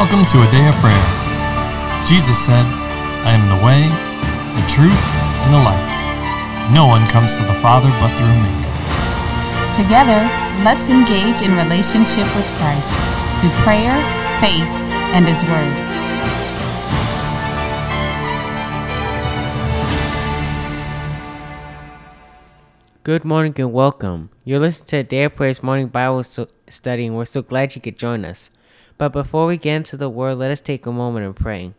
Welcome to a day of prayer. Jesus said, I am the way, the truth, and the life. No one comes to the Father but through me. Together, let's engage in relationship with Christ through prayer, faith, and His Word. Good morning and welcome. You're listening to a Day of Prayers Morning Bible Study, and we're so glad you could join us. But before we get into the Word, let us take a moment and pray.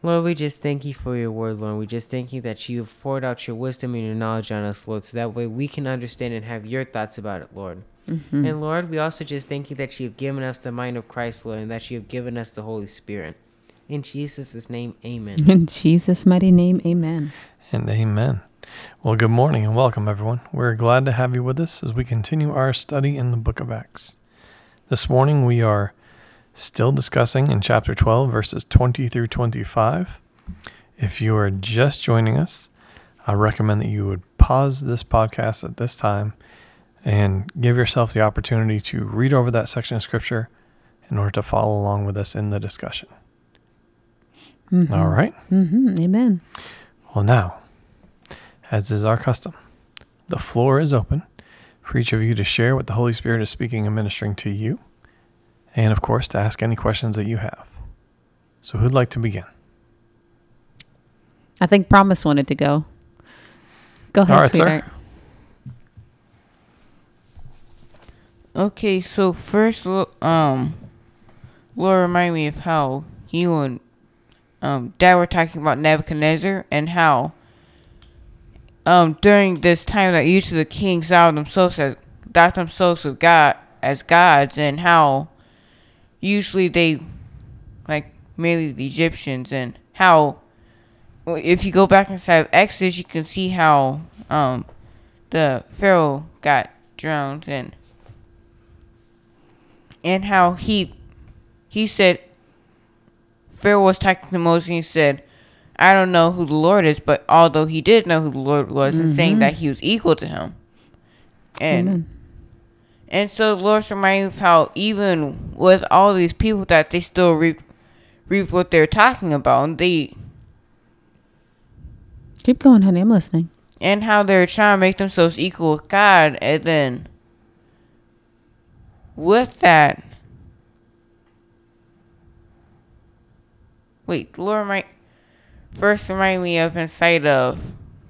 Lord, we just thank you for your word, Lord. We just thank you that you've poured out your wisdom and your knowledge on us, Lord, so that way we can understand and have your thoughts about it, Lord. Mm-hmm. And Lord, we also just thank you that you've given us the mind of Christ, Lord, and that you've given us the Holy Spirit. In Jesus' name, amen. In Jesus' mighty name, amen. And amen. Well, good morning and welcome, everyone. We're glad to have you with us as we continue our study in the book of Acts. This morning we are still discussing in chapter 12, verses 20 through 25. If you are just joining us, I recommend that you would pause this podcast at this time and give yourself the opportunity to read over that section of scripture in order to follow along with us in the discussion. All right. Mm-hmm. Amen. Well, now, as is our custom, the floor is open for each of you to share what the Holy Spirit is speaking and ministering to you, and of course, to ask any questions that you have. So, who'd like to begin? I think Promise wanted to go. Go ahead, All right, sir. Okay, so first, lo- um, Laura remind me of how you and um Dad were talking about Nebuchadnezzar and how um during this time that usually the kings saw themselves as thought themselves as God as gods and how usually they like mainly the Egyptians and how if you go back inside of Exodus you can see how um the Pharaoh got drowned and and how he he said Pharaoh was talking to Moses and he said, I don't know who the Lord is, but although he did know who the Lord was and saying mm-hmm. that he was equal to him. And Amen. and so the Lord's reminding me of how even with all these people that they still reap reap what they're talking about and they Keep going, honey. I'm listening. and how they're trying to make themselves equal with God, and then with that, wait, the Lord might first remind me of inside of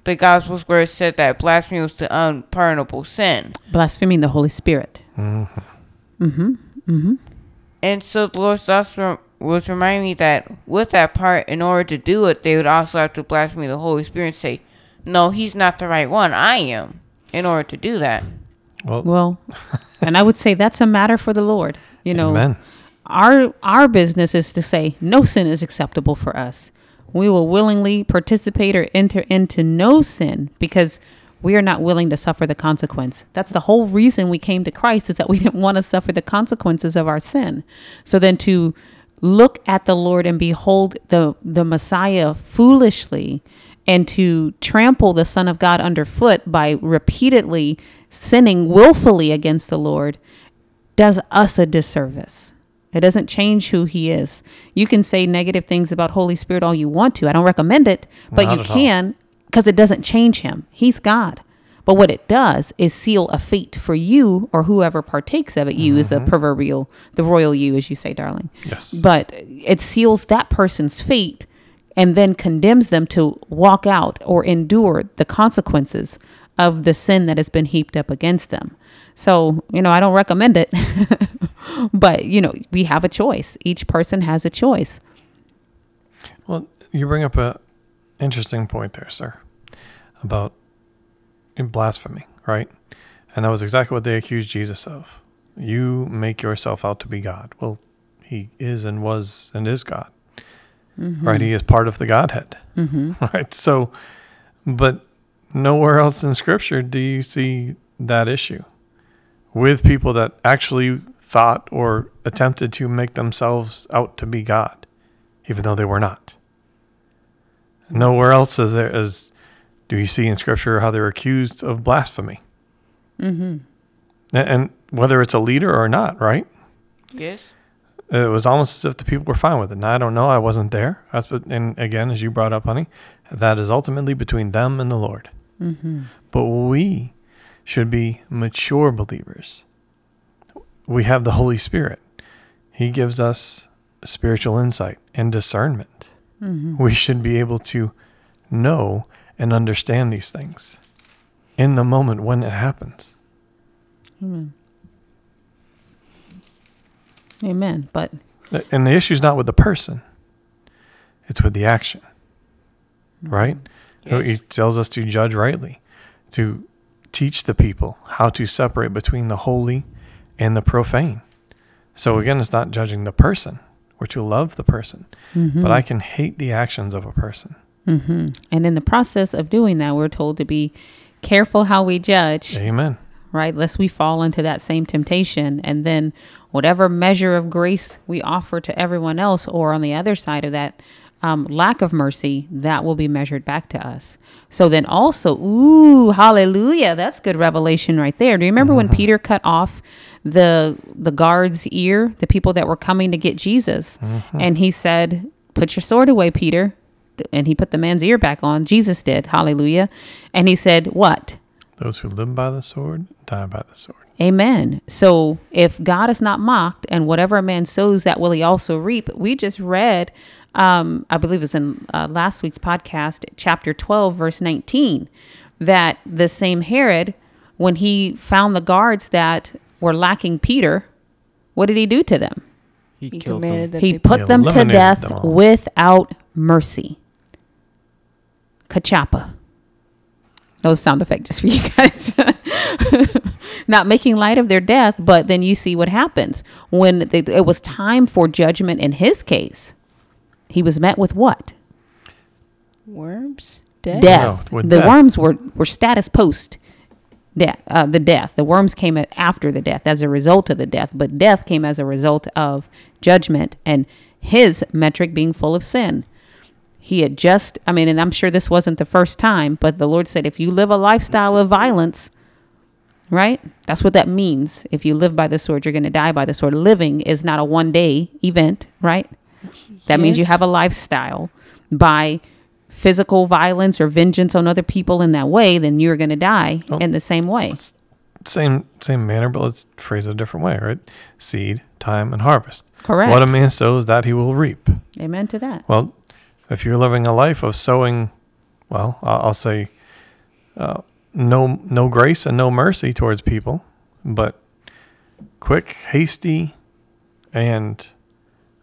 the Gospels where it said that blasphemy was the unpardonable sin, Blaspheming the Holy Spirit. Mm-hmm. Mm-hmm. Mm-hmm. and so the Lord also was reminding me that with that part, in order to do it, they would also have to blaspheme the Holy Spirit and say, "No, He's not the right one. I am." In order to do that. Well, Well, and I would say that's a matter for the Lord. You know, amen. our our business is to say no sin is acceptable for us. We will willingly participate or enter into no sin because we are not willing to suffer the consequence. That's the whole reason we came to Christ is that we didn't want to suffer the consequences of our sin. So then to look at the Lord and behold the the Messiah foolishly and to trample the Son of God underfoot by repeatedly sinning willfully against the Lord does us a disservice. It doesn't change who he is. You can say negative things about Holy Spirit all you want to. I don't recommend it, but Not you can because it doesn't change him. He's God. But what it does is seal a fate for you or whoever partakes of it. You is the mm-hmm. proverbial, the royal you, as you say, darling. Yes. But it seals that person's fate and then condemns them to walk out or endure the consequences of the sin that has been heaped up against them. So, you know, I don't recommend it. but, you know, we have a choice. Each person has a choice. Well, you bring up a interesting point there, sir, about blasphemy, right? And that was exactly what they accused Jesus of. You make yourself out to be God. Well, he is and was and is God, mm-hmm. right? He is part of the Godhead, mm-hmm. right? So, but nowhere else in Scripture do you see that issue with people that actually thought or attempted to make themselves out to be God, even though they were not. Nowhere else is there is do you see in Scripture how they're accused of blasphemy, mm-hmm. and, whether it's a leader or not, right? Yes. It was almost as if the people were fine with it. Now I don't know. I wasn't there. That's what, and again, as you brought up, honey, that is ultimately between them and the Lord. Mm-hmm. But we should be mature believers. We have the Holy Spirit. He gives us spiritual insight and discernment. Mm-hmm. We should be able to know and understand these things in the moment when it happens. Amen. Amen. But And the issue is not with the person, it's with the action, right? Yes. He tells us to judge rightly, to teach the people how to separate between the holy and the profane. So again, it's not judging the person. We're to love the person, Mhm. but I can hate the actions of a person. hmm And in the process of doing that, we're told to be careful how we judge, Amen. right? Lest we fall into that same temptation. And then whatever measure of grace we offer to everyone else, or on the other side of that, um, lack of mercy, that will be measured back to us. So then also, ooh, hallelujah. That's good revelation right there. Do you remember when Peter cut off the the guard's ear, the people that were coming to get Jesus? And he said, Put your sword away, Peter. And he put the man's ear back on. Jesus did. Hallelujah. And he said, What? Those who live by the sword die by the sword. Amen. So if God is not mocked, and whatever a man sows, that will he also reap. We just read, um, I believe it's in uh, last week's podcast, chapter 12, verse 19, that the same Herod, when he found the guards that were lacking Peter, what did he do to them? He, He killed commanded them. that He they put them to death them without mercy. Kachapa. Those sound effect just for you guys. Not making light of their death, but then you see what happens when they, it was time for judgment in his case. He was met with what? worms death. Death. No, with the death. worms were, were status post death, uh, the death. The worms came after the death as a result of the death, but death came as a result of judgment and his metric being full of sin. He had just, I mean, and I'm sure this wasn't the first time, but the Lord said, if you live a lifestyle of violence, right? That's what that means. If you live by the sword, you're going to die by the sword. Living is not a one day event, right? That means you have a lifestyle by physical violence or vengeance on other people in that way, then you're going to die Oh. in the same way. Same same manner, but let's phrase it a different way, right? Seed, time, and harvest. Correct. What a man sows, that he will reap. Amen to that. Well, if you're living a life of sowing, well, I'll say, uh, no no grace and no mercy towards people, but quick, hasty, and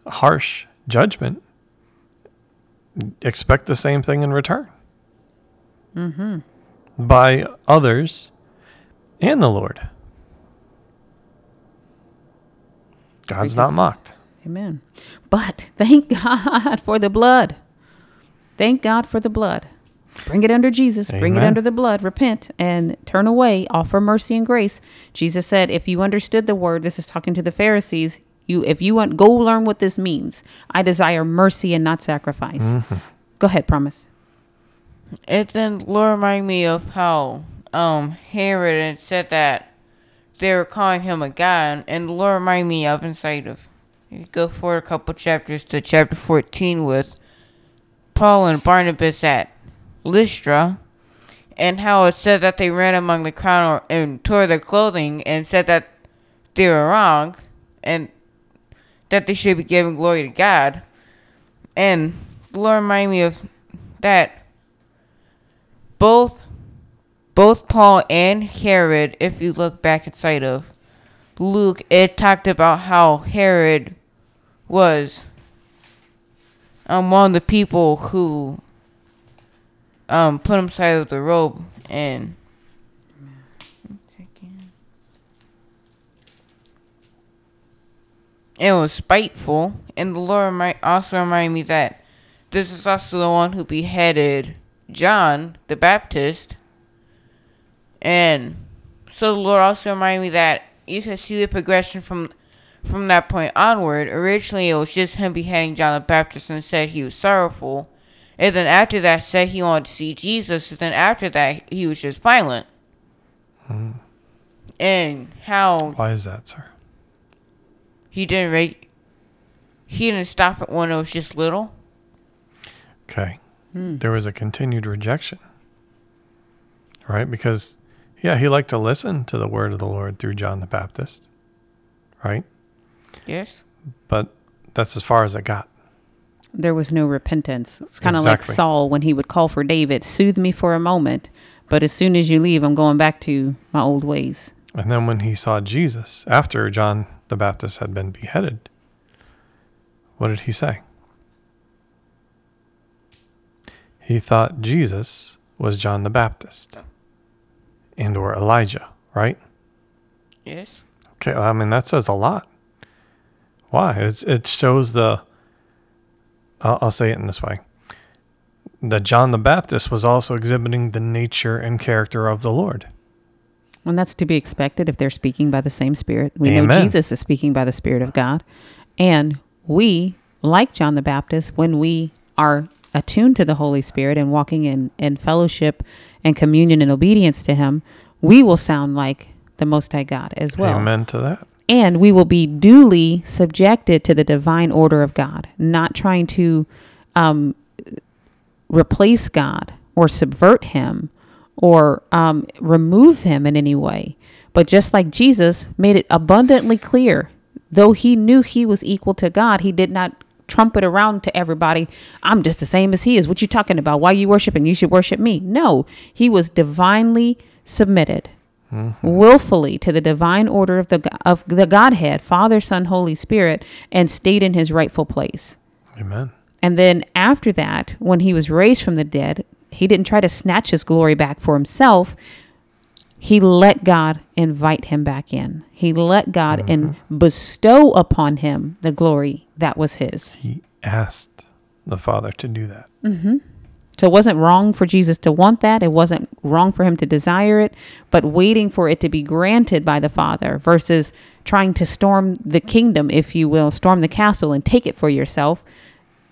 harsh judgment, expect the same thing in return Mm-hmm. by others and the Lord. God's not mocked. Amen. But thank God for the blood. Thank God for the blood. Bring it under Jesus. Bring it under the blood. Repent and turn away. Offer mercy and grace. Jesus said, if you understood the word, this is talking to the Pharisees. You, if you want, go learn what this means. I desire mercy and not sacrifice. Go ahead, promise. It then Lord reminded me of how um Herod had said that they were calling him a god, and the Lord reminded me of inside of you go forward a couple chapters to chapter fourteen with Paul and Barnabas at Lystra, and how it said that they ran among the crowd and tore their clothing and said that they were wrong and that they should be giving glory to God. And the Lord reminded me of that both both Paul and Herod, if you look back inside of Luke, it talked about how Herod was um one of the people who um put him side of the robe and it was spiteful and the Lord might also remind me that this is also the one who beheaded John the Baptist. And so the Lord also reminded me that you can see the progression from from that point onward. Originally it was just him beheading John the Baptist and said he was sorrowful. And then after that said he wanted to see Jesus. And then after that he was just violent. Hmm. And how Why is that, sir? He didn't reg- he didn't stop at when it was just little. Okay. Hmm. There was a continued rejection. Right? Because, yeah, he liked to listen to the word of the Lord through John the Baptist. Right? Yes. But that's as far as it got. There was no repentance. It's kind of Exactly. like Saul when he would call for David, soothe me for a moment, but as soon as you leave, I'm going back to my old ways. And then when he saw Jesus after John the Baptist had been beheaded, what did he say? He thought Jesus was John the Baptist and or Elijah, right? Yes. Okay, I mean that says a lot. Why? It's, it shows the. I'll, I'll say it in this way: that John the Baptist was also exhibiting the nature and character of the Lord. And that's to be expected if they're speaking by the same Spirit. We know Jesus is speaking by the Spirit of God. And we, like John the Baptist, when we are attuned to the Holy Spirit and walking in, in fellowship and communion and obedience to Him, we will sound like the Most High God as well. Amen to that. and we will be duly subjected to the divine order of God, not trying to um, replace God or subvert Him or um, remove Him in any way. But just like Jesus made it abundantly clear, though He knew He was equal to God, He did not trumpet around to everybody i'm just the same as he is what you talking about why you worshiping you should worship me no he was divinely submitted willfully to the divine order of the of the Godhead, Father, Son, Holy Spirit, and stayed in his rightful place. Amen. And then after that, when he was raised from the dead, he didn't try to snatch his glory back for himself. He let God invite him back in. He let God and bestow upon him the glory that was his. He asked the Father to do that. Mm-hmm. So it wasn't wrong for Jesus to want that. It wasn't wrong for him to desire it, but waiting for it to be granted by the Father versus trying to storm the kingdom, if you will, storm the castle and take it for yourself.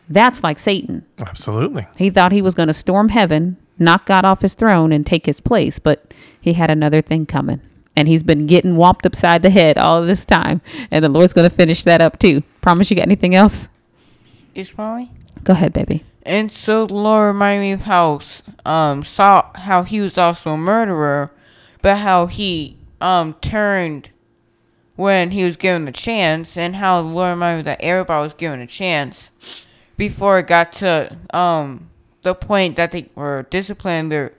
That's like Satan. Absolutely. He thought he was going to storm heaven, knock God off his throne, and take his place, but he had another thing coming. And he's been getting whopped upside the head all this time. And the Lord's going to finish that up too. Promise you got anything else? Yes, mommy. Go ahead, baby. And so the Lord reminded me of how um Saul how he was also a murderer, but how he um turned when he was given the chance, and how the Lord reminded me that everybody was given a chance before it got to um the point that they were disciplined their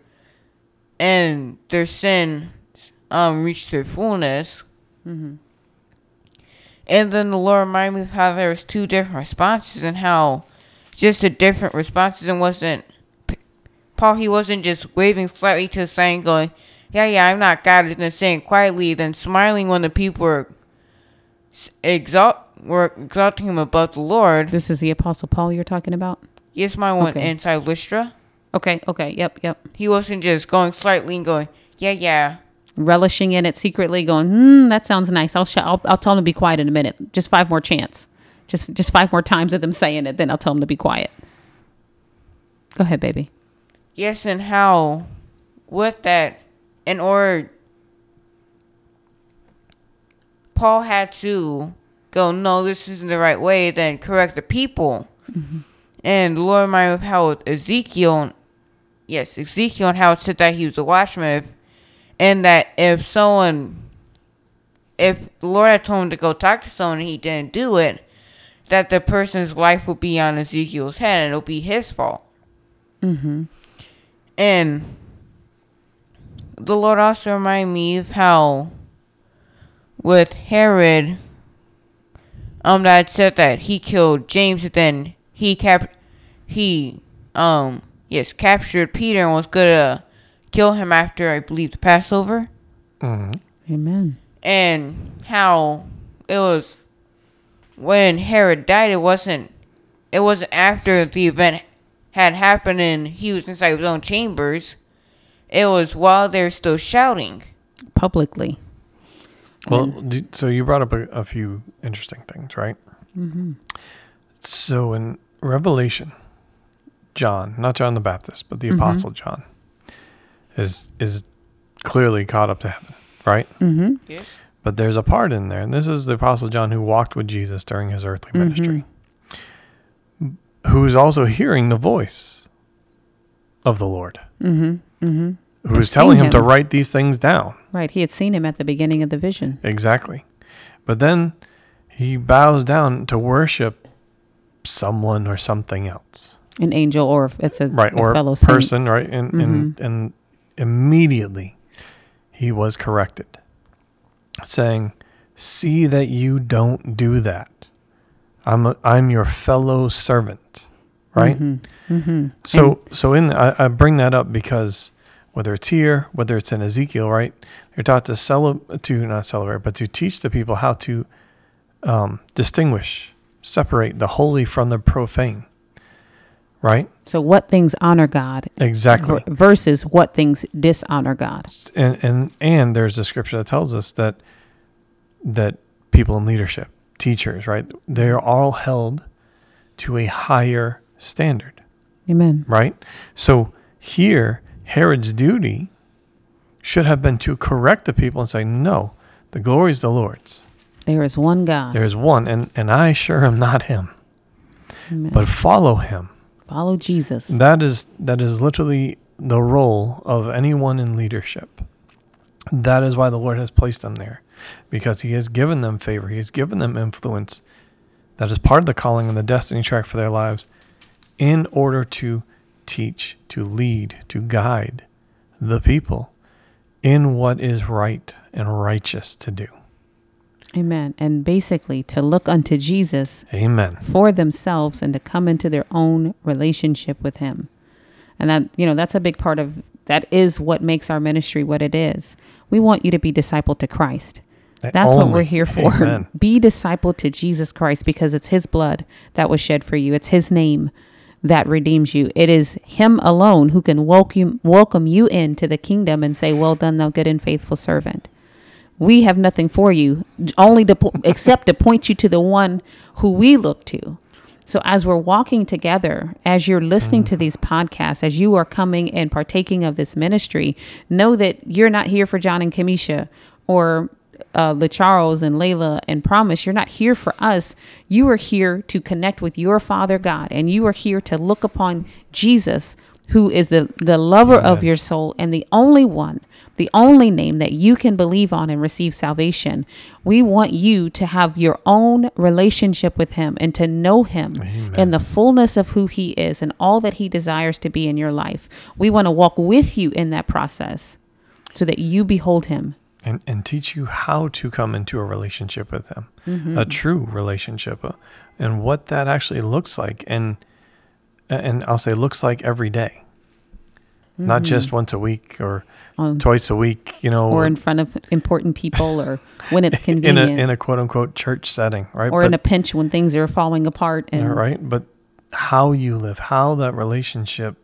and their sin um reached their fullness. And then the Lord reminded me of how there was two different responses and how just the different responses and wasn't Paul he wasn't just waving slightly to the side and going, Yeah, yeah, I'm not God and then saying quietly, then smiling when the people were exalt were exalting him above the Lord. This is the Apostle Paul you're talking about? Yes, my one Okay. inside Lystra. Okay, okay, yep, yep. He wasn't just going slightly and going, Yeah, yeah. relishing in it secretly, going, "Hmm, that sounds nice. I'll, sh- I'll I'll tell them to be quiet in a minute. Just five more chance. Just just five more times of them saying it, then I'll tell them to be quiet." Go ahead, baby. Yes, and how with that, in order, Paul had to go, no, this isn't the right way, then correct the people. And Lord reminded me of how Ezekiel, yes, Ezekiel, and how it said that he was a watchman, if, and that if someone, if the Lord had told him to go talk to someone and he didn't do it, that the person's life would be on Ezekiel's head and it'll be his fault. Mhm. And the Lord also reminded me of how with Herod, um, that said that he killed James, and then he cap, he, um, yes, captured Peter and was gonna kill him after I believe the Passover, hmm Amen. and how it was when Herod died. It wasn't, it wasn't after the event had happened and he was inside his own chambers. It was while they're still shouting. Publicly. Well, d- so you brought up a, a few interesting things, right? Mm-hmm. So in Revelation, John, not John the Baptist, but the Apostle John, is is clearly caught up to heaven, right? Mm-hmm. Yes. But there's a part in there, and this is the Apostle John who walked with Jesus during his earthly ministry. who's also hearing the voice of the Lord, Mm-hmm. Mm-hmm. who's telling him, to write these things down. Right. He had seen him at the beginning of the vision. Exactly. But then he bows down to worship someone or something else. An angel, or it's a, Right. a Or fellow a saint. person, right? And, and, and immediately he was corrected, saying, See that you don't do that. I'm, a, I'm your fellow servant, right? Mm-hmm. So, so in I, I bring that up because whether it's here, whether it's in Ezekiel, right, you're taught to celebrate, to not celebrate, but to teach the people how to um, distinguish, separate the holy from the profane, right? So, what things honor God Exactly. versus what things dishonor God? And and and there's a scripture that tells us that that people in leadership, teachers, right, they are all held to a higher standard. Amen. right? So here, Herod's duty should have been to correct the people and say, no, the glory is the Lord's. There is one God. There is one, and, and I sure am not him, Amen. but follow him. Follow Jesus. That is that is literally the role of anyone in leadership. That is why the Lord has placed them there, because He has given them favor. He has given them influence. That is part of the calling and the destiny track for their lives, in order to teach, to lead, to guide the people in what is right and righteous to do. Amen. And basically, to look unto Jesus Amen. for themselves and to come into their own relationship with Him. And that, you know, that's a big part of that is what makes our ministry what it is. We want you to be discipled to Christ. That's what we're here for. Amen. Be discipled to Jesus Christ because it's His blood that was shed for you. It's His name that redeems you. It is Him alone who can welcome welcome you into the kingdom and say, "Well done, thou good and faithful servant." We have nothing for you, only to except to point you to the one who we look to. So as we're walking together, as you're listening to these podcasts, as you are coming and partaking of this ministry, know that you're not here for John and Kamisha or uh, LeCharles and Layla and Promise. You're not here for us. You are here to connect with your Father God, and you are here to look upon Jesus, who is the, the lover of your soul and the only one, the only name that you can believe on and receive salvation. We want you to have your own relationship with Him and to know Him in the fullness of who He is and all that He desires to be in your life. We want to walk with you in that process so that you behold Him. And, and teach you how to come into a relationship with him, Mm-hmm. a true relationship, uh, and what that actually looks like. And and I'll say looks like every day, not just once a week or Mm-hmm. Um, twice a week. You know, or in front of important people or when it's in a convenient in a quote unquote church setting, right? or in a pinch when things are falling apart and right. But how you live, how that relationship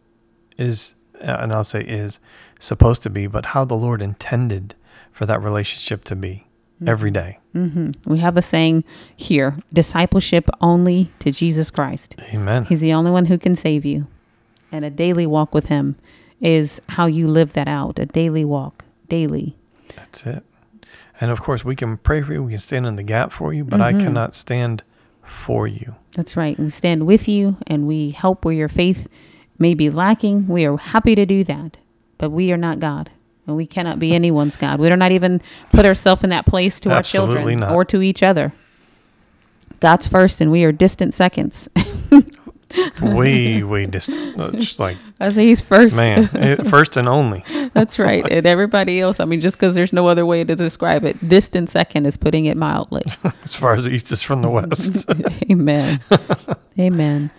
is, and I'll say is supposed to be, but how the Lord intended for that relationship to be every day. Mm-hmm. we have a saying here discipleship only to jesus christ Amen. he's the only one who can save you and a daily walk with him is how you live that out a daily walk daily That's it. And of course, we can pray for you. We can stand in the gap for you, but I Mhm. cannot stand for you. that's right we stand with you and we help where your faith may be lacking we are happy to do that but we are not god and we cannot be anyone's god we do not even put ourselves in that place to our children not. or to each other god's first and we are distant seconds way, way distant. Just like, I say he's first. man, it, eh, first and only. That's right. And everybody else, I mean, just because there's no other way to describe it, distant second is putting it mildly. As far as the east is from the west. Amen. Amen.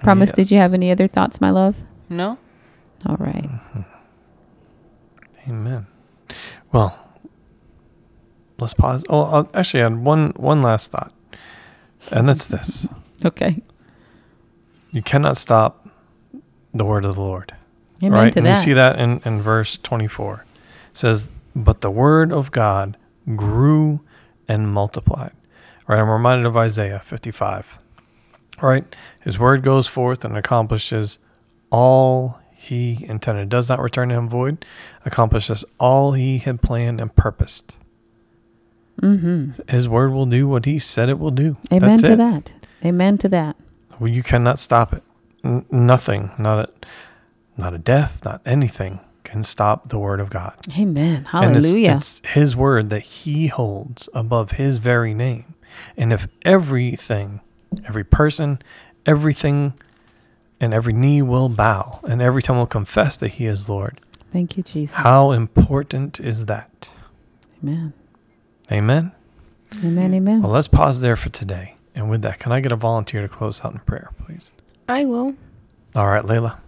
Promise, did you have any other thoughts, my love? No? All right. Mm-hmm. Amen. Well, let's pause. Oh, I'll actually add one one last thought, and that's this: Okay. you cannot stop the word of the Lord. Amen right? and that. we see that in, in verse 24. It says, But the word of God grew and multiplied. Right? I'm reminded of Isaiah 55. Right? His word goes forth and accomplishes all he intended. Does not return to him void, accomplishes all he had planned and purposed. Mm-hmm. His word will do what he said it will do. Amen That's to it. that. Amen to that. Well, you cannot stop it. N- nothing, not a, not a death, not anything can stop the word of God. Amen. And it's- Hallelujah. it's, his word that he holds above his very name. And if everything, every person, everything, and every knee will bow, and every tongue will confess that he is Lord, Thank you, Jesus. how important is that? Amen. Amen. Amen. Amen. Well, let's pause there for today. And with that, can I get a volunteer to close out in prayer, please? I will. All right, Layla.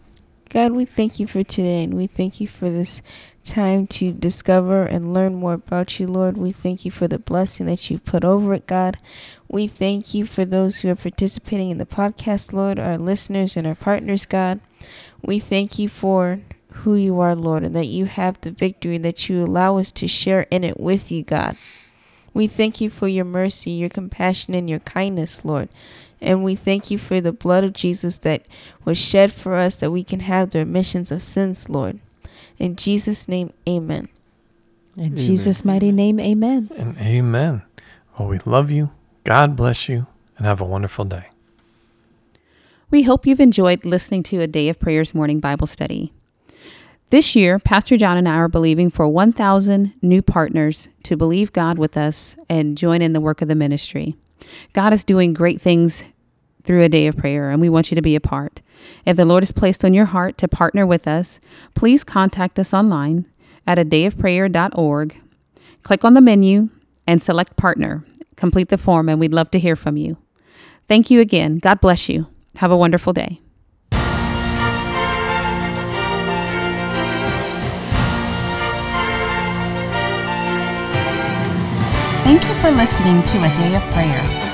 God, we thank you for today and we thank you for this time to discover and learn more about you, Lord. We thank you for the blessing that you put over it, God. We thank you for those who are participating in the podcast, Lord, our listeners and our partners, God. We thank you for who you are, Lord, and that you have the victory, that you allow us to share in it with you, God. We thank you for your mercy, your compassion, and your kindness, Lord. And we thank you for the blood of Jesus that was shed for us that we can have the remissions of sins, Lord. In Jesus' name, amen. In Jesus' mighty name, amen. And amen. Well, we love you. God bless you. And have a wonderful day. We hope you've enjoyed listening to a Day of Prayers morning Bible study. This year, Pastor John and I are believing for 1,000 new partners to believe God with us and join in the work of the ministry. God is doing great things through a day of prayer, and we want you to be a part. If the Lord has placed on your heart to partner with us, please contact us online at a dayofprayer.org. Click on the menu and select partner. Complete the form, and we'd love to hear from you. Thank you again. God bless you. Have a wonderful day. Thank you for listening to A Day of Prayer.